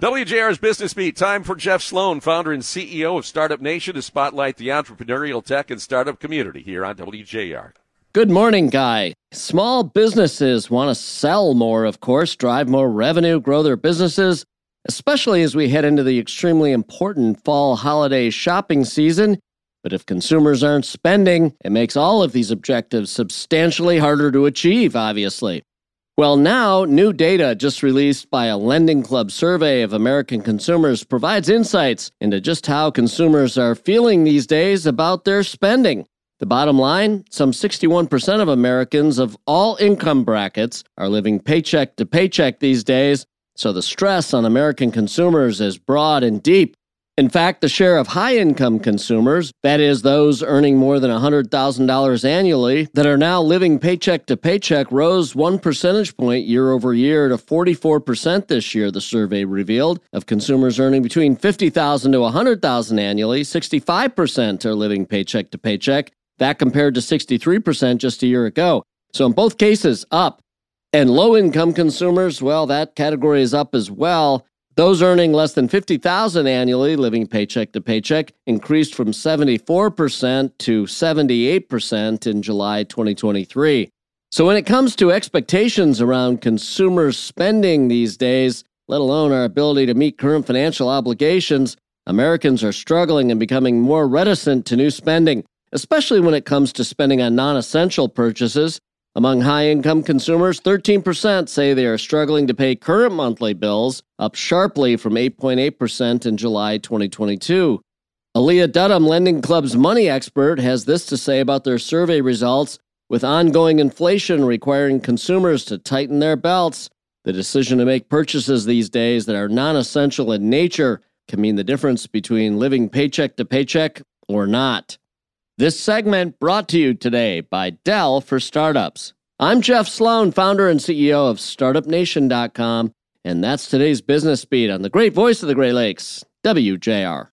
WJR's Business Beat. Time for Jeff Sloan, founder and CEO of Startup Nation, to spotlight the entrepreneurial tech and startup community here on WJR. Good morning, Guy. Small businesses want to sell more, of course, drive more revenue, grow their businesses, especially as we head into the extremely important fall holiday shopping season. But if consumers aren't spending, it makes all of these objectives substantially harder to achieve, obviously. Well, now, new data just released by a Lending Club survey of American consumers provides insights into just how consumers are feeling these days about their spending. The bottom line some 61% of Americans of all income brackets are living paycheck to paycheck these days, so the stress on American consumers is broad and deep. In fact, the share of high income consumers, that is, those earning more than $100,000 annually, that are now living paycheck to paycheck, rose one percentage point year over year to 44% this year, the survey revealed. Of consumers earning between $50,000 to $100,000 annually, 65% are living paycheck to paycheck. That compared to 63% just a year ago. So in both cases, up. And low income consumers, well, that category is up as well. Those earning less than 50,000 annually living paycheck to paycheck increased from 74% to 78% in July 2023. So when it comes to expectations around consumer spending these days, let alone our ability to meet current financial obligations, Americans are struggling and becoming more reticent to new spending, especially when it comes to spending on non-essential purchases among high income consumers, 13% say they are struggling to pay current monthly bills, up sharply from 8.8% in July 2022. Aaliyah Dudham, Lending Club's money expert, has this to say about their survey results. With ongoing inflation requiring consumers to tighten their belts, the decision to make purchases these days that are non essential in nature can mean the difference between living paycheck to paycheck or not. This segment brought to you today by Dell for Startups. I'm Jeff Sloan, founder and CEO of StartupNation.com, and that's today's business beat on the great voice of the Great Lakes, WJR.